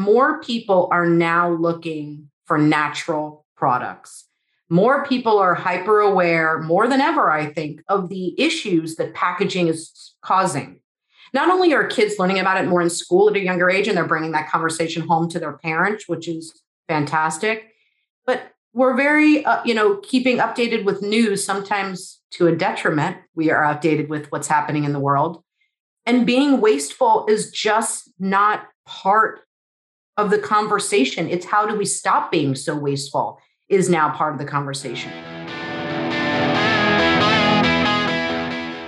more people are now looking for natural products. More people are hyper aware, more than ever, I think, of the issues that packaging is causing. Not only are kids learning about it more in school at a younger age, and they're bringing that conversation home to their parents, which is fantastic, but we're very, uh, you know, keeping updated with news, sometimes to a detriment. We are outdated with what's happening in the world. And being wasteful is just not part of the conversation. It's how do we stop being so wasteful is now part of the conversation.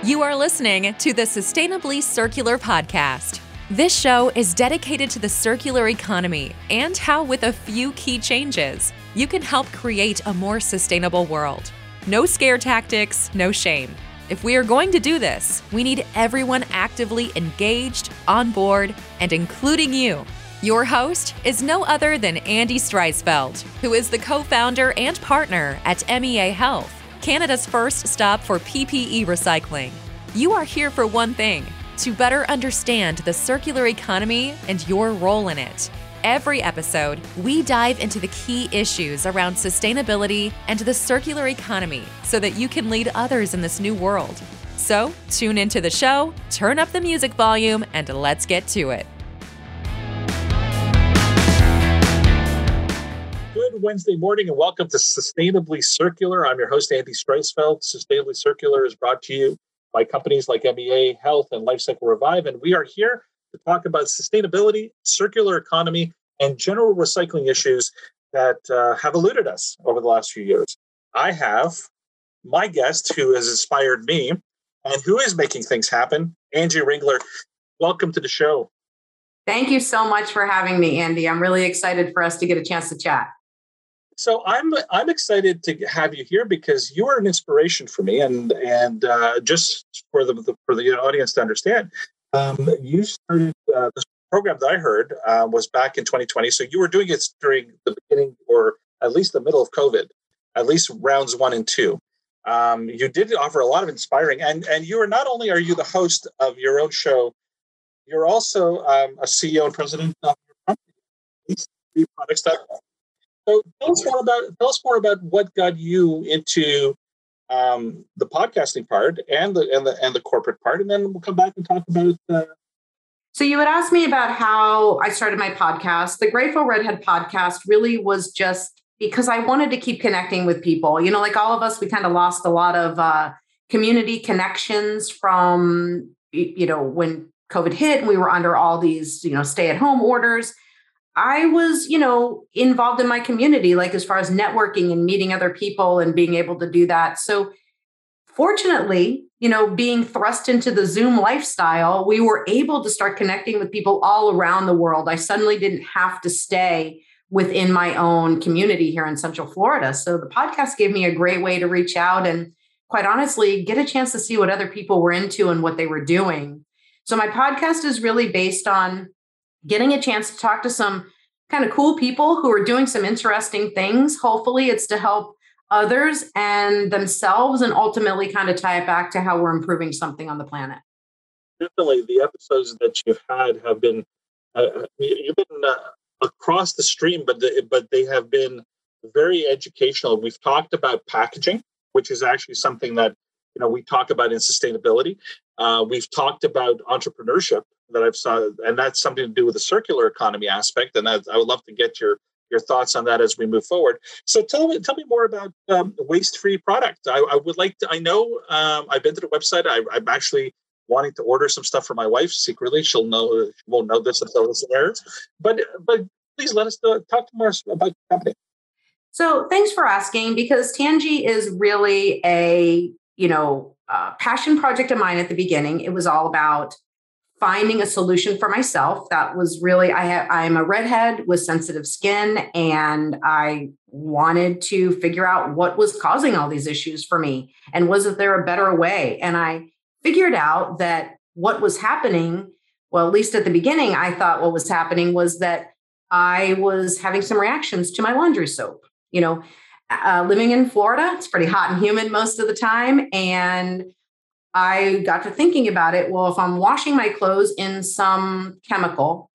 You are listening to the Sustainably Circular podcast. This show is dedicated to the circular economy and how, with a few key changes, you can help create a more sustainable world. No scare tactics, no shame. If we are going to do this, we need everyone actively engaged, on board, and including you. Your host is no other than Andy Straisfeld, who is the co founder and partner at MEA Health, Canada's first stop for PPE recycling. You are here for one thing to better understand the circular economy and your role in it. Every episode, we dive into the key issues around sustainability and the circular economy so that you can lead others in this new world. So, tune into the show, turn up the music volume, and let's get to it. Good Wednesday morning and welcome to Sustainably Circular. I'm your host, Andy Straisfeld. Sustainably Circular is brought to you by companies like MEA Health and Lifecycle Revive, and we are here to talk about sustainability, circular economy, and general recycling issues that uh, have eluded us over the last few years. I have my guest who has inspired me and who is making things happen, Angie Ringler. Welcome to the show. Thank you so much for having me, Andy. I'm really excited for us to get a chance to chat. So I'm I'm excited to have you here because you are an inspiration for me, and and uh, just for the, the, for the audience to understand, um, you started uh, this program that I heard uh, was back in 2020. So you were doing it during the beginning or at least the middle of COVID, at least rounds one and two. Um, you did offer a lot of inspiring, and and you are not only are you the host of your own show, you're also um, a CEO and president of your company. So tell us more about tell us more about what got you into um, the podcasting part and the and the and the corporate part, and then we'll come back and talk about. Uh, so you would ask me about how I started my podcast. The Grateful Redhead podcast really was just because I wanted to keep connecting with people. You know, like all of us, we kind of lost a lot of uh, community connections from you know when COVID hit and we were under all these you know stay at home orders. I was, you know, involved in my community, like as far as networking and meeting other people and being able to do that. So, fortunately, you know, being thrust into the Zoom lifestyle, we were able to start connecting with people all around the world. I suddenly didn't have to stay within my own community here in Central Florida. So, the podcast gave me a great way to reach out and, quite honestly, get a chance to see what other people were into and what they were doing. So, my podcast is really based on getting a chance to talk to some kind of cool people who are doing some interesting things. Hopefully, it's to help others and themselves and ultimately kind of tie it back to how we're improving something on the planet. Definitely, the episodes that you've had have been uh, uh you've been uh, across the stream, but the, but they have been very educational. We've talked about packaging, which is actually something that you know we talk about in sustainability. Uh, we've talked about entrepreneurship that I've saw, and that's something to do with the circular economy aspect. And I, I would love to get your your thoughts on that as we move forward. So tell me tell me more about um, waste free product. I, I, would like to. I know um, I've been to the website. I, I'm actually wanting to order some stuff for my wife secretly. She'll know she won't know this until this airs. But but please let us know, talk to more about the company. So thanks for asking because Tangie is really a you know passion project of mine at the beginning. It was all about finding a solution for myself. That was really I have I'm a redhead with sensitive skin and I wanted to figure out what was causing all these issues for me and was there a better way? And I figured out that what was happening, well at least at the beginning I thought what was happening was that I was having some reactions to my laundry soap. You know, uh, living in Florida, it's pretty hot and humid most of the time and I got to thinking about it. Well, if I'm washing my clothes in some chemical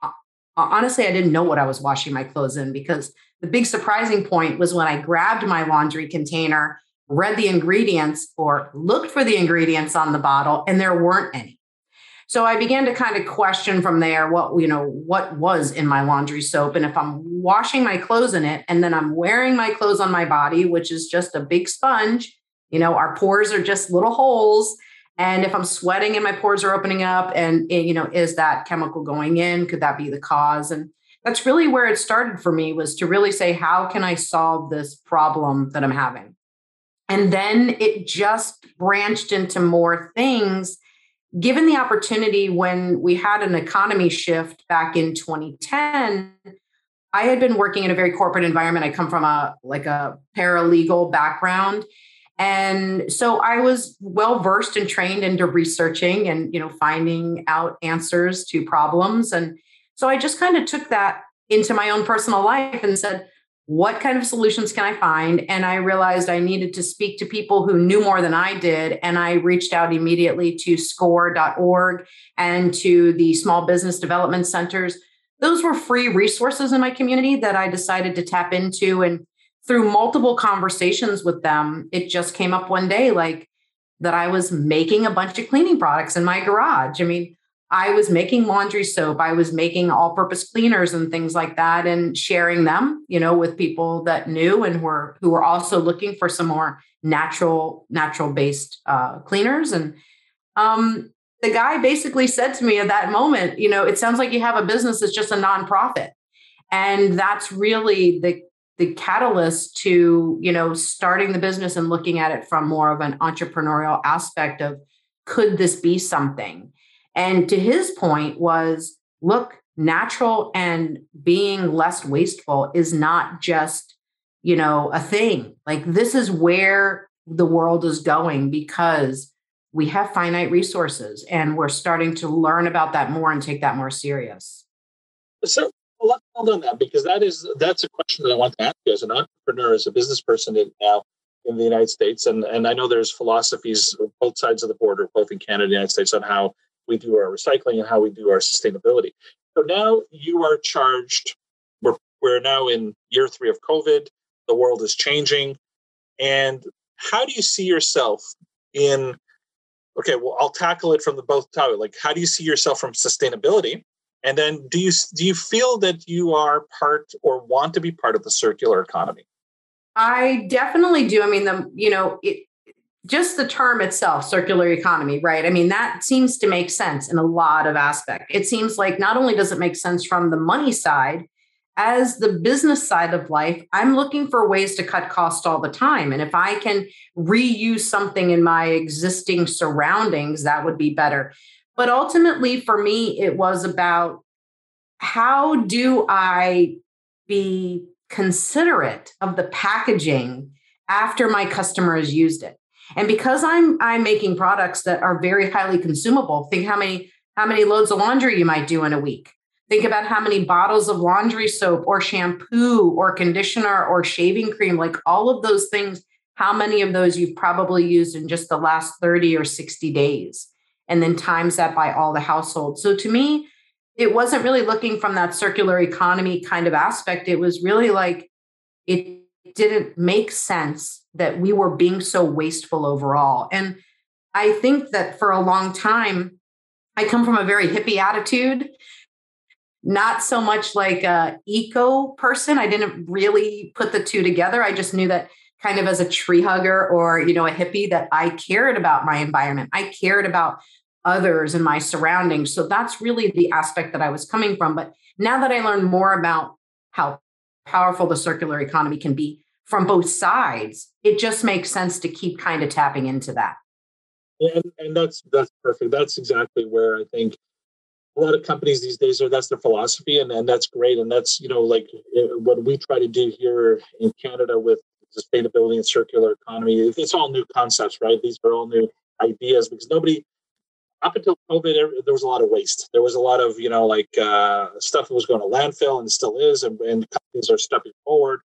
honestly, I didn't know what I was washing my clothes in because the big surprising point was when I grabbed my laundry container, read the ingredients or looked for the ingredients on the bottle, and there weren't any. So I began to kind of question from there what, you know, what was in my laundry soap. And if I'm washing my clothes in it and then I'm wearing my clothes on my body, which is just a big sponge, you know, our pores are just little holes. And if I'm sweating and my pores are opening up, and you know, is that chemical going in? Could that be the cause? And that's really where it started for me was to really say, how can I solve this problem that I'm having? And then it just branched into more things given the opportunity when we had an economy shift back in 2010 i had been working in a very corporate environment. I come from a like a paralegal background. And so i was well versed and trained into researching and you know finding out answers to problems. And so i just kind of took that into my own personal life and said what kind of solutions can I find? And I realized I needed to speak to people who knew more than I did. And I reached out immediately to score.org and to the small business development centers. Those were free resources in my community that I decided to tap into. And through multiple conversations with them, it just came up one day like that I was making a bunch of cleaning products in my garage. I mean, I was making laundry soap, I was making all purpose cleaners and things like that and sharing them, you know, with people that knew and were who were also looking for some more natural natural based uh, cleaners and um, the guy basically said to me at that moment, you know, it sounds like you have a business that's just a nonprofit. And that's really the the catalyst to, you know, starting the business and looking at it from more of an entrepreneurial aspect of could this be something? And to his point was look, natural and being less wasteful is not just, you know, a thing. Like this is where the world is going because we have finite resources and we're starting to learn about that more and take that more serious. So well, on that because that is that's a question that I want to ask you as an entrepreneur, as a business person in, now in the United States, and and I know there's philosophies both sides of the border, both in Canada and the United States, on how we do our recycling and how we do our sustainability. So now you are charged. We're, we're now in year three of COVID. The world is changing. And how do you see yourself in? Okay, well, I'll tackle it from the both. Like, how do you see yourself from sustainability? And then, do you do you feel that you are part or want to be part of the circular economy? I definitely do. I mean, the you know, it, just the term itself, circular economy, right? I mean, that seems to make sense in a lot of aspects. It seems like not only does it make sense from the money side, as the business side of life, I'm looking for ways to cut costs all the time. And if I can reuse something in my existing surroundings, that would be better. But ultimately, for me, it was about how do I be considerate of the packaging after my customer has used it? And because I'm I'm making products that are very highly consumable, think how many how many loads of laundry you might do in a week. Think about how many bottles of laundry soap or shampoo or conditioner or shaving cream, like all of those things, how many of those you've probably used in just the last 30 or 60 days. And then times that by all the households. So to me, it wasn't really looking from that circular economy kind of aspect. It was really like it didn't make sense that we were being so wasteful overall. And I think that for a long time, I come from a very hippie attitude, not so much like a eco person. I didn't really put the two together. I just knew that kind of as a tree hugger or you know a hippie that I cared about my environment. I cared about others and my surroundings. So that's really the aspect that I was coming from. But now that I learned more about how powerful the circular economy can be from both sides, it just makes sense to keep kind of tapping into that. And, and that's that's perfect. That's exactly where I think a lot of companies these days are that's their philosophy, and, and that's great. And that's you know like eh, what we try to do here in Canada with sustainability and circular economy. It's all new concepts, right? These are all new ideas because nobody up until COVID, there was a lot of waste. There was a lot of, you know, like uh, stuff that was going to landfill and still is, and, and companies are stepping forward.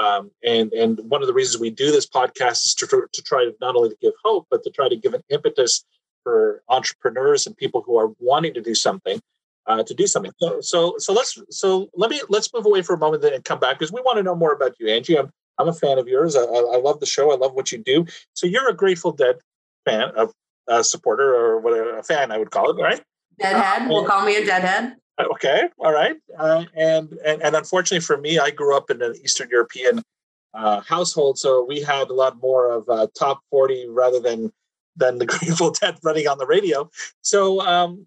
Um, and and one of the reasons we do this podcast is to, to try to not only to give hope, but to try to give an impetus for entrepreneurs and people who are wanting to do something uh, to do something. So, so, so let's so let me let's move away for a moment and come back because we want to know more about you, Angie. I'm I'm a fan of yours. I, I love the show. I love what you do. So you're a Grateful Dead fan, of a supporter, or whatever, a fan, I would call it, right? Deadhead. we'll call me a deadhead. Okay, all right. Uh, and, and and unfortunately for me, I grew up in an Eastern European uh, household, so we had a lot more of uh, top forty rather than than the Grateful Dead running on the radio. So, um,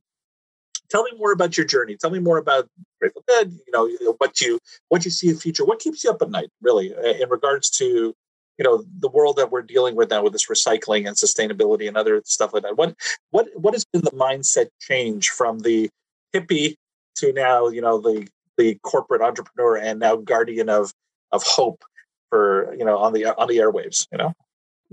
tell me more about your journey. Tell me more about Grateful Dead. You know, what you what you see in future. What keeps you up at night, really, in regards to you know the world that we're dealing with now with this recycling and sustainability and other stuff like that. What what what has been the mindset change from the hippie to now you know the the corporate entrepreneur and now guardian of of hope for you know on the on the airwaves you know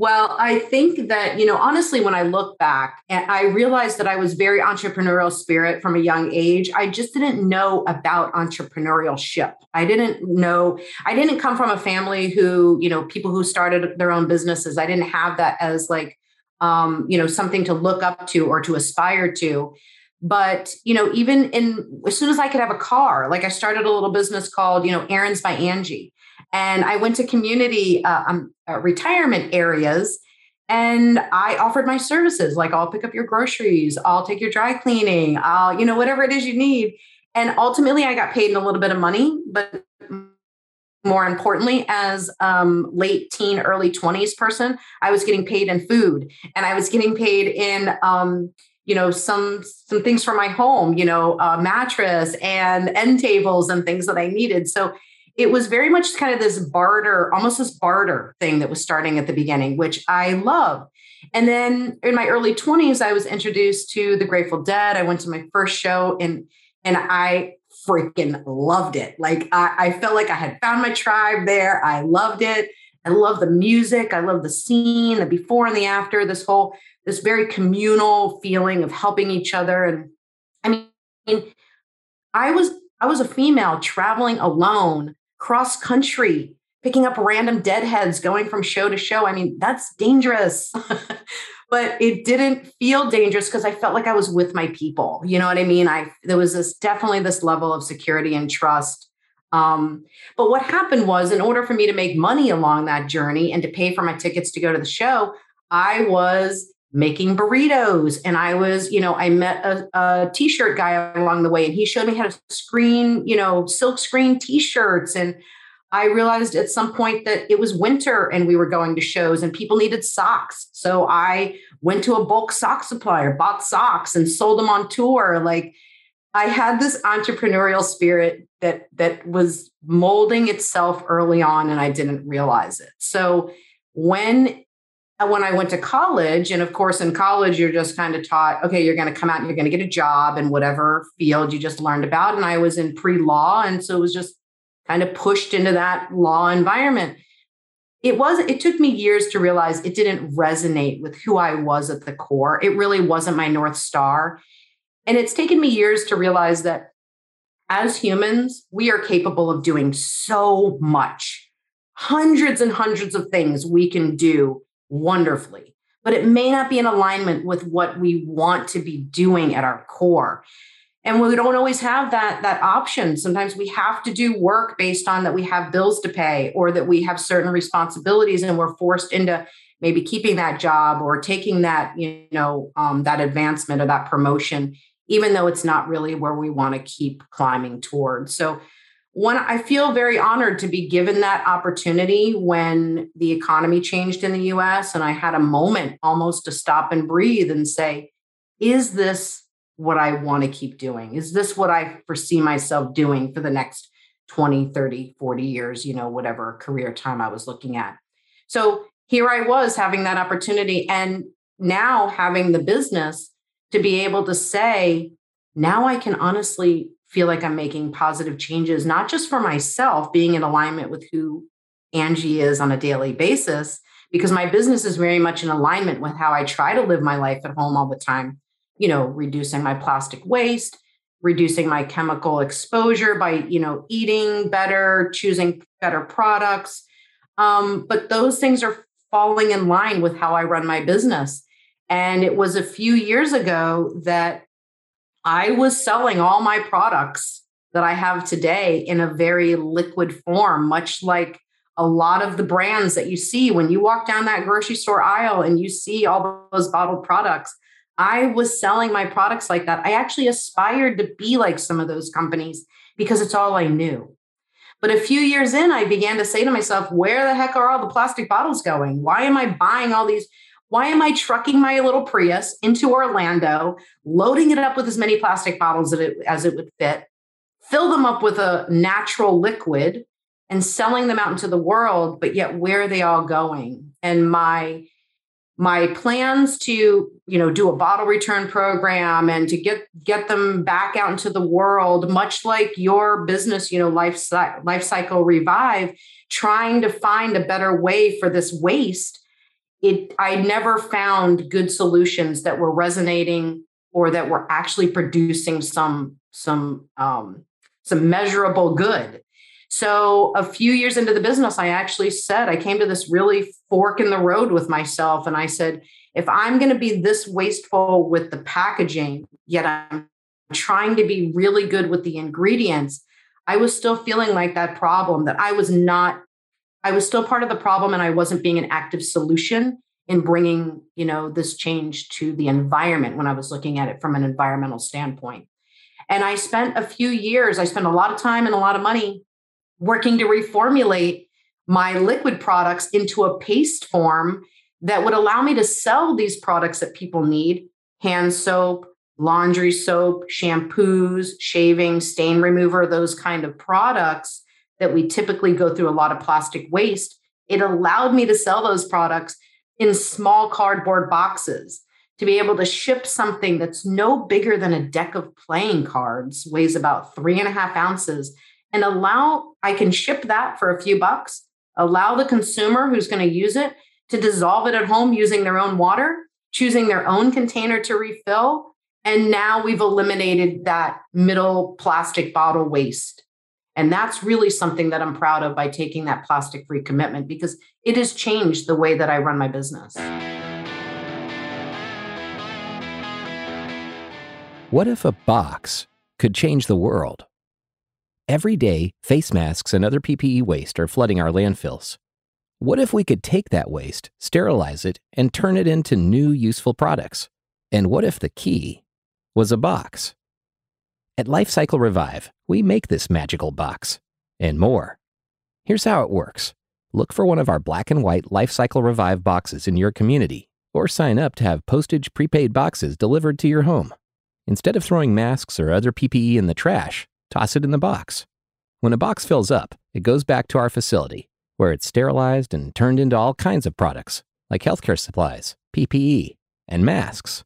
well, I think that, you know, honestly, when I look back and I realized that I was very entrepreneurial spirit from a young age, I just didn't know about entrepreneurship. I didn't know, I didn't come from a family who, you know, people who started their own businesses. I didn't have that as like, um, you know, something to look up to or to aspire to. But, you know, even in as soon as I could have a car, like I started a little business called, you know, Errands by Angie and I went to community uh, um, uh, retirement areas and I offered my services like I'll pick up your groceries, I'll take your dry cleaning, I'll, you know, whatever it is you need. And ultimately, I got paid in a little bit of money, but more importantly, as um, late teen, early 20s person, I was getting paid in food and I was getting paid in, um, you know, some some things for my home, you know, a mattress and end tables and things that I needed. So it was very much kind of this barter, almost this barter thing that was starting at the beginning, which I love. And then in my early 20s, I was introduced to the Grateful Dead. I went to my first show and and I freaking loved it. Like I, I felt like I had found my tribe there. I loved it. I love the music. I love the scene, the before and the after, this whole, this very communal feeling of helping each other. And I mean, I was I was a female traveling alone cross country, picking up random deadheads, going from show to show. I mean, that's dangerous. but it didn't feel dangerous because I felt like I was with my people. You know what I mean? I there was this definitely this level of security and trust. Um, but what happened was, in order for me to make money along that journey and to pay for my tickets to go to the show, I was making burritos. And i was you know i met a a t-shirt guy along the way and he showed me how to screen you know silk screen t-shirts. And i realized at some point that it was winter and we were going to shows and people needed socks. So i went to a bulk sock supplier bought socks and sold them on tour. Like i had this entrepreneurial spirit that that was molding itself early on and i didn't realize it so when uh, when I went to college, and of course, in college, you're just kind of taught, okay, you're going to come out and you're going to get a job in whatever field you just learned about. And I was in pre law. And so it was just kind of pushed into that law environment. It was, it took me years to realize it didn't resonate with who I was at the core. It really wasn't my North Star. And it's taken me years to realize that as humans, we are capable of doing so much, hundreds and hundreds of things we can do wonderfully, but it may not be in alignment with what we want to be doing at our core. And we don't always have that, that option. Sometimes we have to do work based on that we have bills to pay or that we have certain responsibilities and we're forced into maybe keeping that job or taking that, you know, um, that advancement or that promotion, even though it's not really where we want to keep climbing towards. So one i feel very honored to be given that opportunity when the economy changed in the us and i had a moment almost to stop and breathe and say is this what i want to keep doing is this what i foresee myself doing for the next 20 30 40 years you know whatever career time i was looking at so here i was having that opportunity and now having the business to be able to say now i can honestly feel like I'm making positive changes, not just for myself, being in alignment with who Angie is on a daily basis, because my business is very much in alignment with how I try to live my life at home all the time. You know, reducing my plastic waste, reducing my chemical exposure by, you know, eating better, choosing better products. Um, but those things are falling in line with how I run my business. And it was a few years ago that I was selling all my products that I have today in a very liquid form, much like a lot of the brands that you see when you walk down that grocery store aisle and you see all those bottled products. I was selling my products like that. I actually aspired to be like some of those companies because it's all I knew. But a few years in, I began to say to myself, where the heck are all the plastic bottles going? Why am I buying all these? Why am I trucking my little Prius into Orlando, loading it up with as many plastic bottles as it, as it would fit, fill them up with a natural liquid, and selling them out into the world? But yet, where are they all going? And my my plans to you know do a bottle return program and to get get them back out into the world much like your business you know life, life cycle revive trying to find a better way for this waste it i never found good solutions that were resonating or that were actually producing some some um some measurable good so a few years into the business, I actually said, I came to this really fork in the road with myself. And I said, if I'm going to be this wasteful with the packaging, yet I'm trying to be really good with the ingredients, I was still feeling like that problem that I was not, I was still part of the problem and I wasn't being an active solution in bringing, you know, this change to the environment when I was looking at it from an environmental standpoint. And I spent a few years, I spent a lot of time and a lot of money working to reformulate my liquid products into a paste form that would allow me to sell these products that people need hand soap, laundry soap, shampoos, shaving, stain remover, those kind of products that we typically go through a lot of plastic waste. It allowed me to sell those products in small cardboard boxes to be able to ship something that's no bigger than a deck of playing cards, weighs about three and a half ounces, and allow, I can ship that for a few bucks, allow the consumer who's going to use it to dissolve it at home using their own water, choosing their own container to refill. And now we've eliminated that middle plastic bottle waste. And that's really something that I'm proud of by taking that plastic free commitment because it has changed the way that I run my business. What if a box could change the world? Every day, face masks and other PPE waste are flooding our landfills. What if we could take that waste, sterilize it, and turn it into new useful products? And what if the key was a box? At Lifecycle Revive, we make this magical box and more. Here's how it works look for one of our black and white Lifecycle Revive boxes in your community, or sign up to have postage prepaid boxes delivered to your home. Instead of throwing masks or other PPE in the trash, toss it in the box. When a box fills up, it goes back to our facility, where it's sterilized and turned into all kinds of products, like healthcare supplies, PPE, and masks.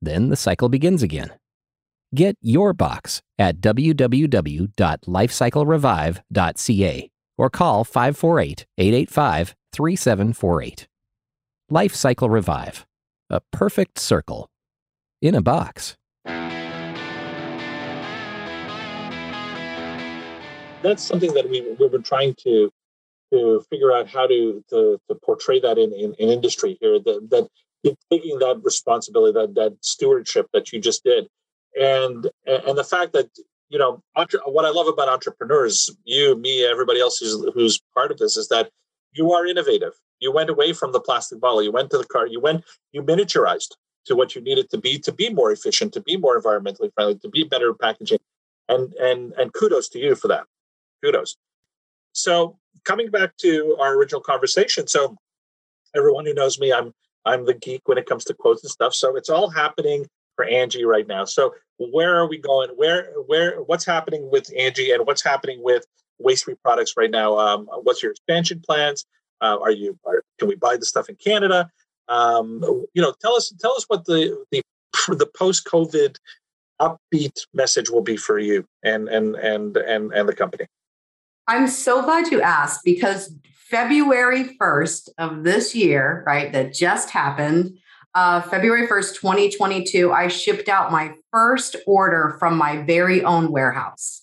Then the cycle begins again. Get your box at www.lifecyclerevive.ca or call 548 885 3748. Life Cycle Revive, a perfect circle in a box. that's something that we we've been trying to to figure out how to to, to portray that in, in, in industry here that that taking that responsibility that that stewardship that you just did and and the fact that you know what i love about entrepreneurs you me everybody else who's who's part of this is that you are innovative. You went away from the plastic bottle. You went to the car. You went you miniaturized to what you needed to be to be more efficient to be more environmentally friendly to be better packaging. And and and kudos to you for that. Kudos. So coming back to our original conversation, so everyone who knows me, I'm I'm the geek when it comes to quotes and stuff. So it's all happening for Angie right now. So where are we going? Where where what's happening with Angie and what's happening with waste free products right now? Um, what's your expansion plans? Uh, are you are, can we buy the stuff in Canada? Um, you know, tell us tell us what the the the post COVID upbeat message will be for you and and and and and the company. I'm so glad you asked because February 1st of this year, right, that just happened, uh, February 1st, 2022, I shipped out my first order from my very own warehouse.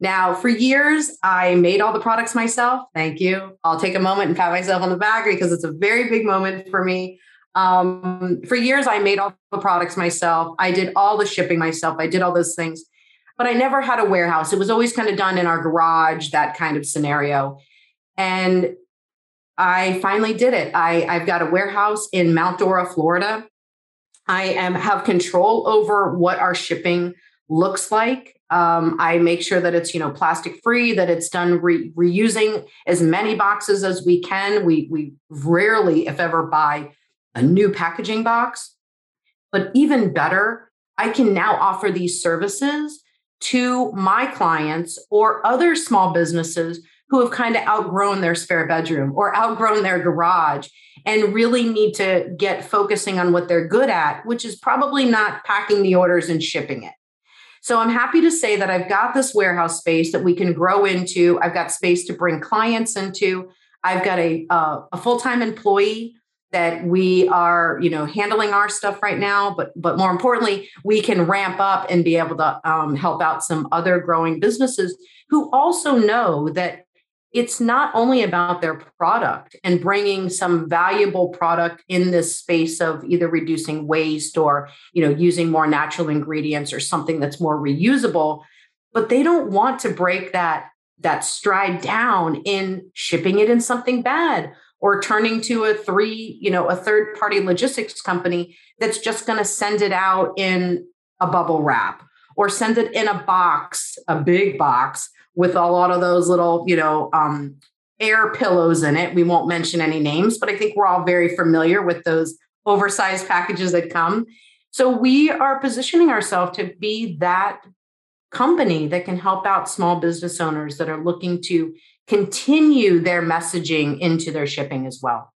Now, for years, I made all the products myself. Thank you. I'll take a moment and pat myself on the back because it's a very big moment for me. Um, for years, I made all the products myself. I did all the shipping myself. I did all those things, but I never had a warehouse. It was always kind of done in our garage, that kind of scenario. And I finally did it. I, I've got a warehouse in Mount Dora, Florida. I am have control over what our shipping looks like. Um, I make sure that it's you know plastic free, that it's done re- reusing as many boxes as we can. We we rarely, if ever, buy a new packaging box. But even better, I can now offer these services to my clients or other small businesses who have kind of outgrown their spare bedroom or outgrown their garage and really need to get focusing on what they're good at, which is probably not packing the orders and shipping it. So I'm happy to say that I've got this warehouse space that we can grow into. I've got space to bring clients into. I've got a, uh, a full-time employee that we are you know handling our stuff right now but but more importantly we can ramp up and be able to um, help out some other growing businesses who also know that it's not only about their product and bringing some valuable product in this space of either reducing waste or you know using more natural ingredients or something that's more reusable but they don't want to break that that stride down in shipping it in something bad or turning to a three you know a third party logistics company that's just going to send it out in a bubble wrap or send it in a box a big box with a lot of those little, you know, um, air pillows in it. We won't mention any names, but I think we're all very familiar with those oversized packages that come. So we are positioning ourselves to be that company that can help out small business owners that are looking to continue their messaging into their shipping as well.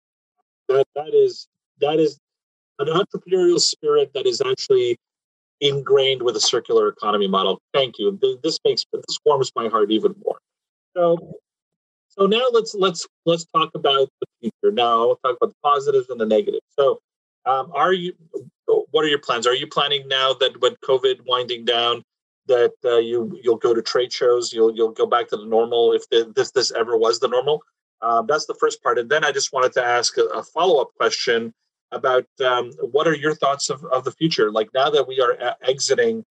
That that is that is an entrepreneurial spirit that is actually ingrained with a circular economy model. Thank you. This makes this warms my heart even more. So, so now let's let's let's talk about the future. Now we'll talk about the positives and the negatives. So, um, are you? What are your plans? Are you planning now that with COVID winding down, that uh, you you'll go to trade shows, you'll you'll go back to the normal if the, this this ever was the normal? Um, that's the first part, and then I just wanted to ask a, a follow up question about um, what are your thoughts of, of the future? Like now that we are a- exiting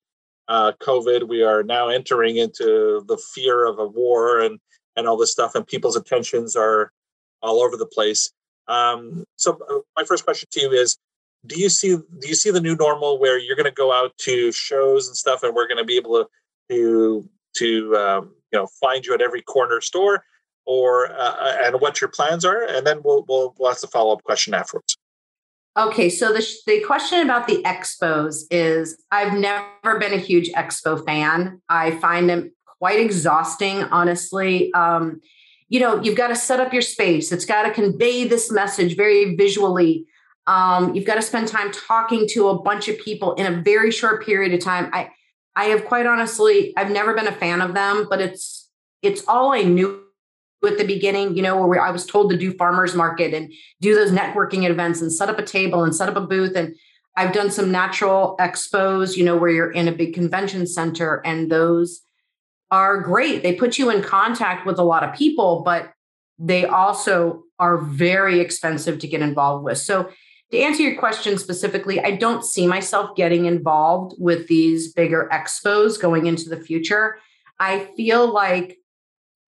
uh, COVID, we are now entering into the fear of a war and and all this stuff, and people's attentions are all over the place. Um, so uh, my first question to you is: Do you see do you see the new normal where you're going to go out to shows and stuff, and we're going to be able to to to um, you know find you at every corner store, or uh, and what your plans are, and then we'll we'll, we'll ask the follow up question afterwards. Okay, so the, the question about the expos is I've never been a huge expo fan. I find them quite exhausting, honestly. Um, you know, you've got to set up your space, it's got to convey this message very visually. Um, you've got to spend time talking to a bunch of people in a very short period of time. I, I have quite honestly, I've never been a fan of them, but it's it's all I knew at the beginning, you know, where I was told to do farmers market and do those networking events and set up a table and set up a booth. And I've done some natural expos, you know, where you're in a big convention center and those are great. They put you in contact with a lot of people, but they also are very expensive to get involved with. So, to answer your question specifically, I don't see myself getting involved with these bigger expos going into the future. I feel like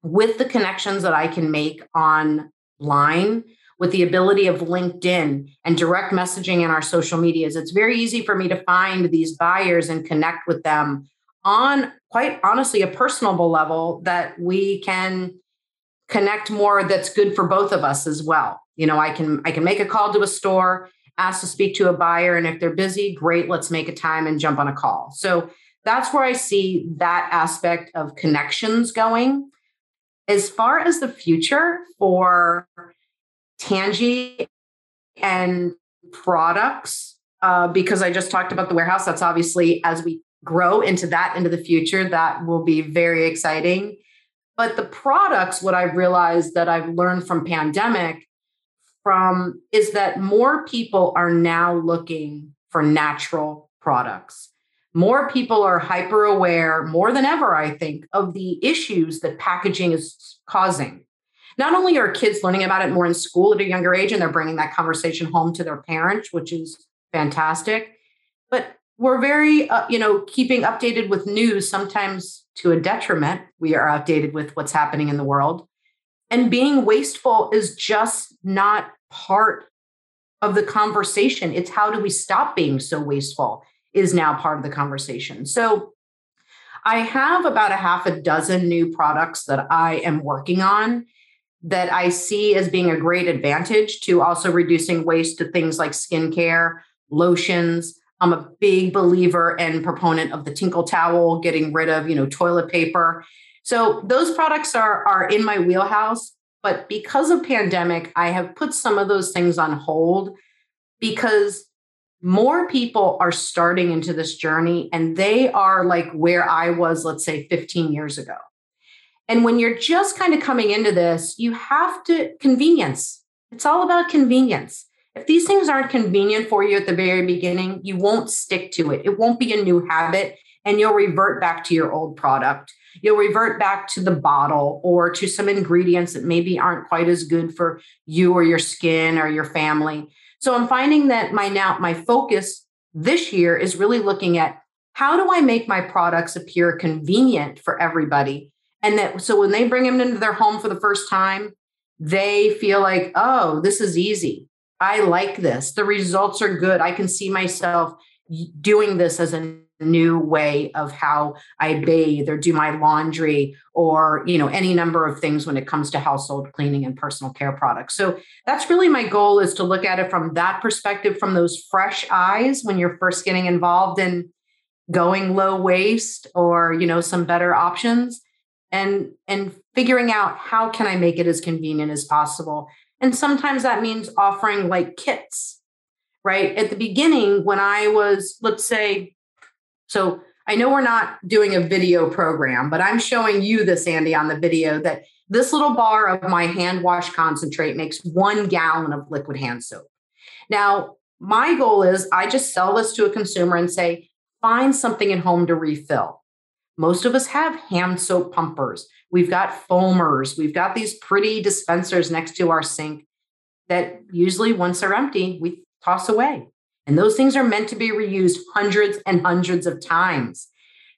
with the connections that I can make online, with the ability of LinkedIn and direct messaging in our social medias, it's very easy for me to find these buyers and connect with them on quite honestly a personable level that we can connect more that's good for both of us as well. You know, I can I can make a call to a store, ask to speak to a buyer and if they're busy, great, let's make a time and jump on a call. So that's where I see that aspect of connections going as far as the future for Tangie and products, uh, because I just talked about the warehouse, that's obviously as we grow into that into the future, that will be very exciting. But the products, what I've realized that I've learned from pandemic from is that more people are now looking for natural products more people are hyper aware more than ever, I think, of the issues that packaging is causing. not only are kids learning about it more in school at a younger age and they're bringing that conversation home to their parents, which is fantastic, but we're very, uh, you know, keeping updated with news, sometimes to a detriment. We are outdated with what's happening in the world. And being wasteful is just not part of the conversation. It's how do we stop being so wasteful is now part of the conversation. So I have about a half a dozen new products that I am working on that I see as being a great advantage to also reducing waste to things like skincare, lotions. I'm a big believer and proponent of the tinkle towel, getting rid of, you know, toilet paper. So those products are are in my wheelhouse, but because of pandemic, I have put some of those things on hold because more people are starting into this journey and they are like where I was, let's say 15 years ago. And when you're just kind of coming into this, you have to convenience. It's all about convenience. If these things aren't convenient for you at the very beginning, you won't stick to it. It won't be a new habit and you'll revert back to your old product. You'll revert back to the bottle or to some ingredients that maybe aren't quite as good for you or your skin or your family. So I'm finding that my now my focus this year is really looking at how do I make my products appear convenient for everybody? And that so when they bring them into their home for the first time they feel like oh this is easy. I like this. The results are good. I can see myself doing this as a new way of how I bathe or do my laundry or you know any number of things when it comes to household cleaning and personal care products. So that's really my goal is to look at it from that perspective from those fresh eyes when you're first getting involved in going low waste or you know some better options and and figuring out how can I make it as convenient as possible. And sometimes that means offering like kits right? At the beginning, when I was, let's say, so I know we're not doing a video program, but I'm showing you this, Andy, on the video that this little bar of my hand wash concentrate makes one gallon of liquid hand soap. Now, my goal is I just sell this to a consumer and say, find something at home to refill. Most of us have hand soap pumpers. We've got foamers. We've got these pretty dispensers next to our sink that usually, once they're empty, we toss away. And those things are meant to be reused hundreds and hundreds of times.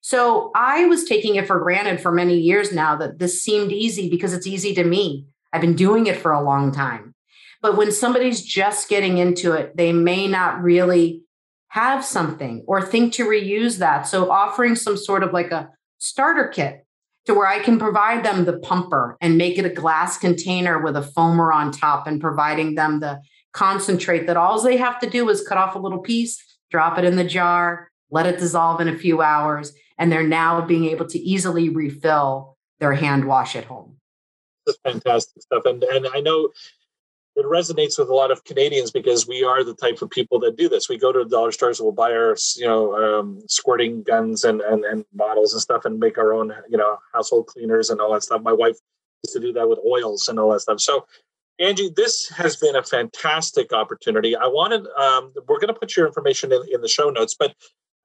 So I was taking it for granted for many years now that this seemed easy because it's easy to me. I've been doing it for a long time. But when somebody's just getting into it, they may not really have something or think to reuse that. So offering some sort of like a starter kit to where I can provide them the pumper and make it a glass container with a foamer on top and providing them the concentrate that all they have to do is cut off a little piece, drop it in the jar, let it dissolve in a few hours, and they're now being able to easily refill their hand wash at home. That's fantastic stuff. And and I know it resonates with a lot of Canadians because we are the type of people that do this. We go to the dollar stores and we'll buy our, you know, um, squirting guns and, and, and bottles and stuff and make our own, you know, household cleaners and all that stuff. My wife used to do that with oils and all that stuff. So Angie, this has been a fantastic opportunity. I wanted, um, we're going to put your information in, in the show notes, but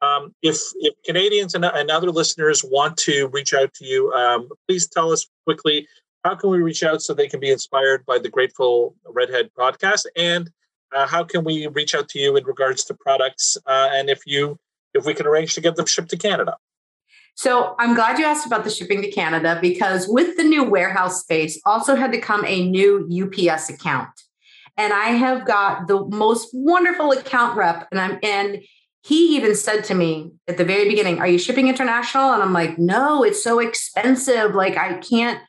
um, if, if Canadians and, and, other listeners want to reach out to you, um, please tell us quickly how can we reach out so they can be inspired by the Grateful Redhead podcast, and uh, how can we reach out to you in regards to products, uh, and if you if we can arrange to get them shipped to Canada. So I'm glad you asked about the shipping to Canada because with the new warehouse space also had to come a new UPS account. And I have got the most wonderful account rep and I'm and he even said to me at the very beginning, Are you shipping international? And I'm like, No, it's so expensive. Like, I can't.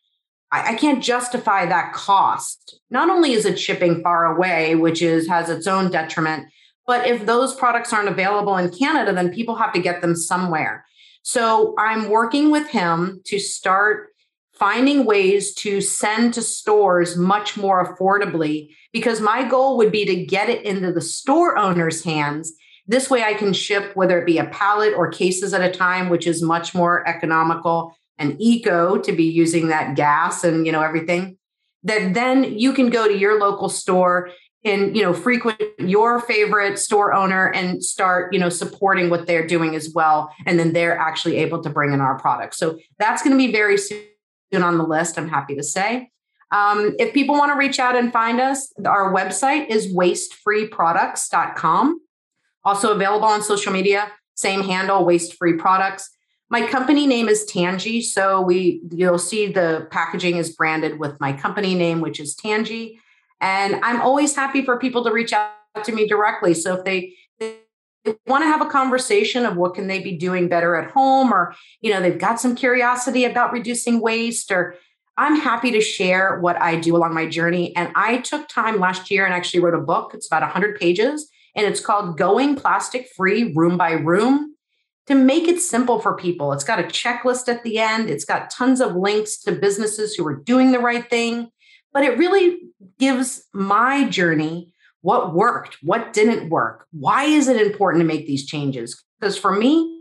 I, can't justify that cost. Not only is it shipping far away, which is has its own detriment, but if those products aren't available in Canada, then people have to get them somewhere. So I'm working with him to start finding ways to send to stores much more affordably because my goal would be to get it into the store owner's hands. This way I can ship whether it be a pallet or cases at a time, which is much more economical and eco to be using that gas and you know everything that then you can go to your local store and you know frequent your favorite store owner and start you know supporting what they're doing as well and then they're actually able to bring in our products so that's going to be very soon on the list i'm happy to say Um, if people want to reach out and find us, our website is wastefreeproducts.com. Also available on social media, same handle, Waste Free Products. My company name is Tangie, so we you'll see the packaging is branded with my company name, which is Tangie. And I'm always happy for people to reach out to me directly. So if they, they want to have a conversation of what can they be doing better at home or you know they've got some curiosity about reducing waste or i'm happy to share what i do along my journey. And i took time last year and actually wrote a book. It's about 100 pages and it's called going plastic free room by room. To make it simple for people it's got a checklist at the end. It's got tons of links to businesses who are doing the right thing but it really gives my journey what worked, what didn't work, why is it important to make these changes? Because for me,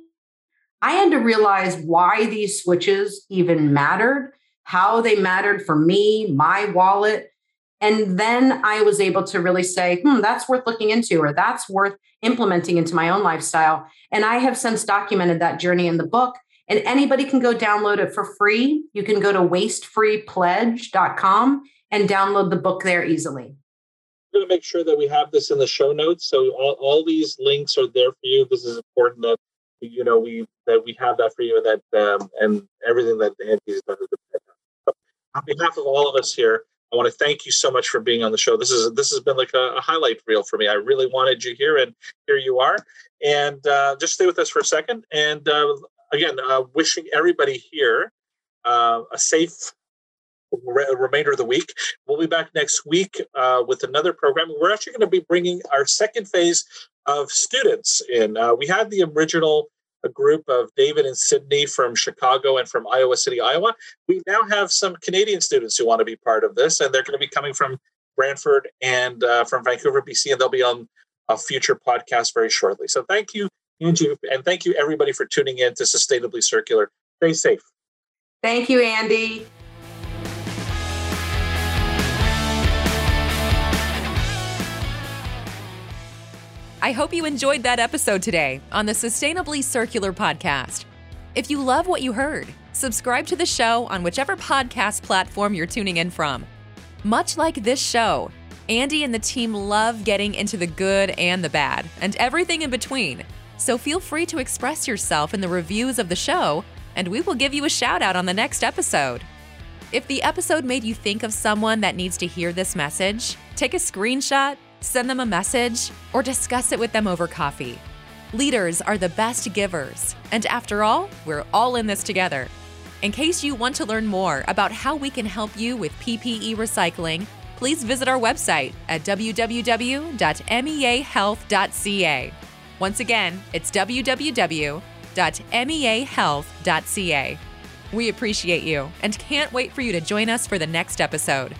I had to realize why these switches even mattered, how they mattered for me, my wallet. And then I was able to really say, hmm, that's worth looking into, or that's worth implementing into my own lifestyle. And I have since documented that journey in the book. And anybody can go download it for free. You can go to wastefreepledge.com and download the book there easily going to make sure that we have this in the show notes. So all, all these links are there for you. This is important that you know we that we have that for you and that um, and everything that Andy's done. So on behalf of all of us here, I want to thank you so much for being on the show. This is this has been like a, a highlight reel for me. I really wanted you here, and here you are. And uh, just stay with us for a second. And uh, again, uh, wishing everybody here uh, a safe re- remainder of the week. We'll be back next week uh, with another program. We're actually going to be bringing our second phase of students in. Uh, we had the original a group of David and Sydney from Chicago and from Iowa City, Iowa. We now have some Canadian students who want to be part of this, and they're going to be coming from Brantford and uh, from Vancouver, BC, and they'll be on a future podcast very shortly. So thank you, Angie, and thank you everybody for tuning in to Sustainably Circular. Stay safe. Thank you, Andy. I hope you enjoyed that episode today on the Sustainably Circular podcast. If you love what you heard, subscribe to the show on whichever podcast platform you're tuning in from. Much like this show, Andy and the team love getting into the good and the bad, and everything in between. So feel free to express yourself in the reviews of the show, and we will give you a shout out on the next episode. If the episode made you think of someone that needs to hear this message, take a screenshot send them a message, or discuss it with them over coffee. Leaders are the best givers, and after all, we're all in this together. In case you want to learn more about how we can help you with PPE recycling, please visit our website at www.meahealth.ca. Once again, it's www.meahealth.ca. We appreciate you and can't wait for you to join us for the next episode.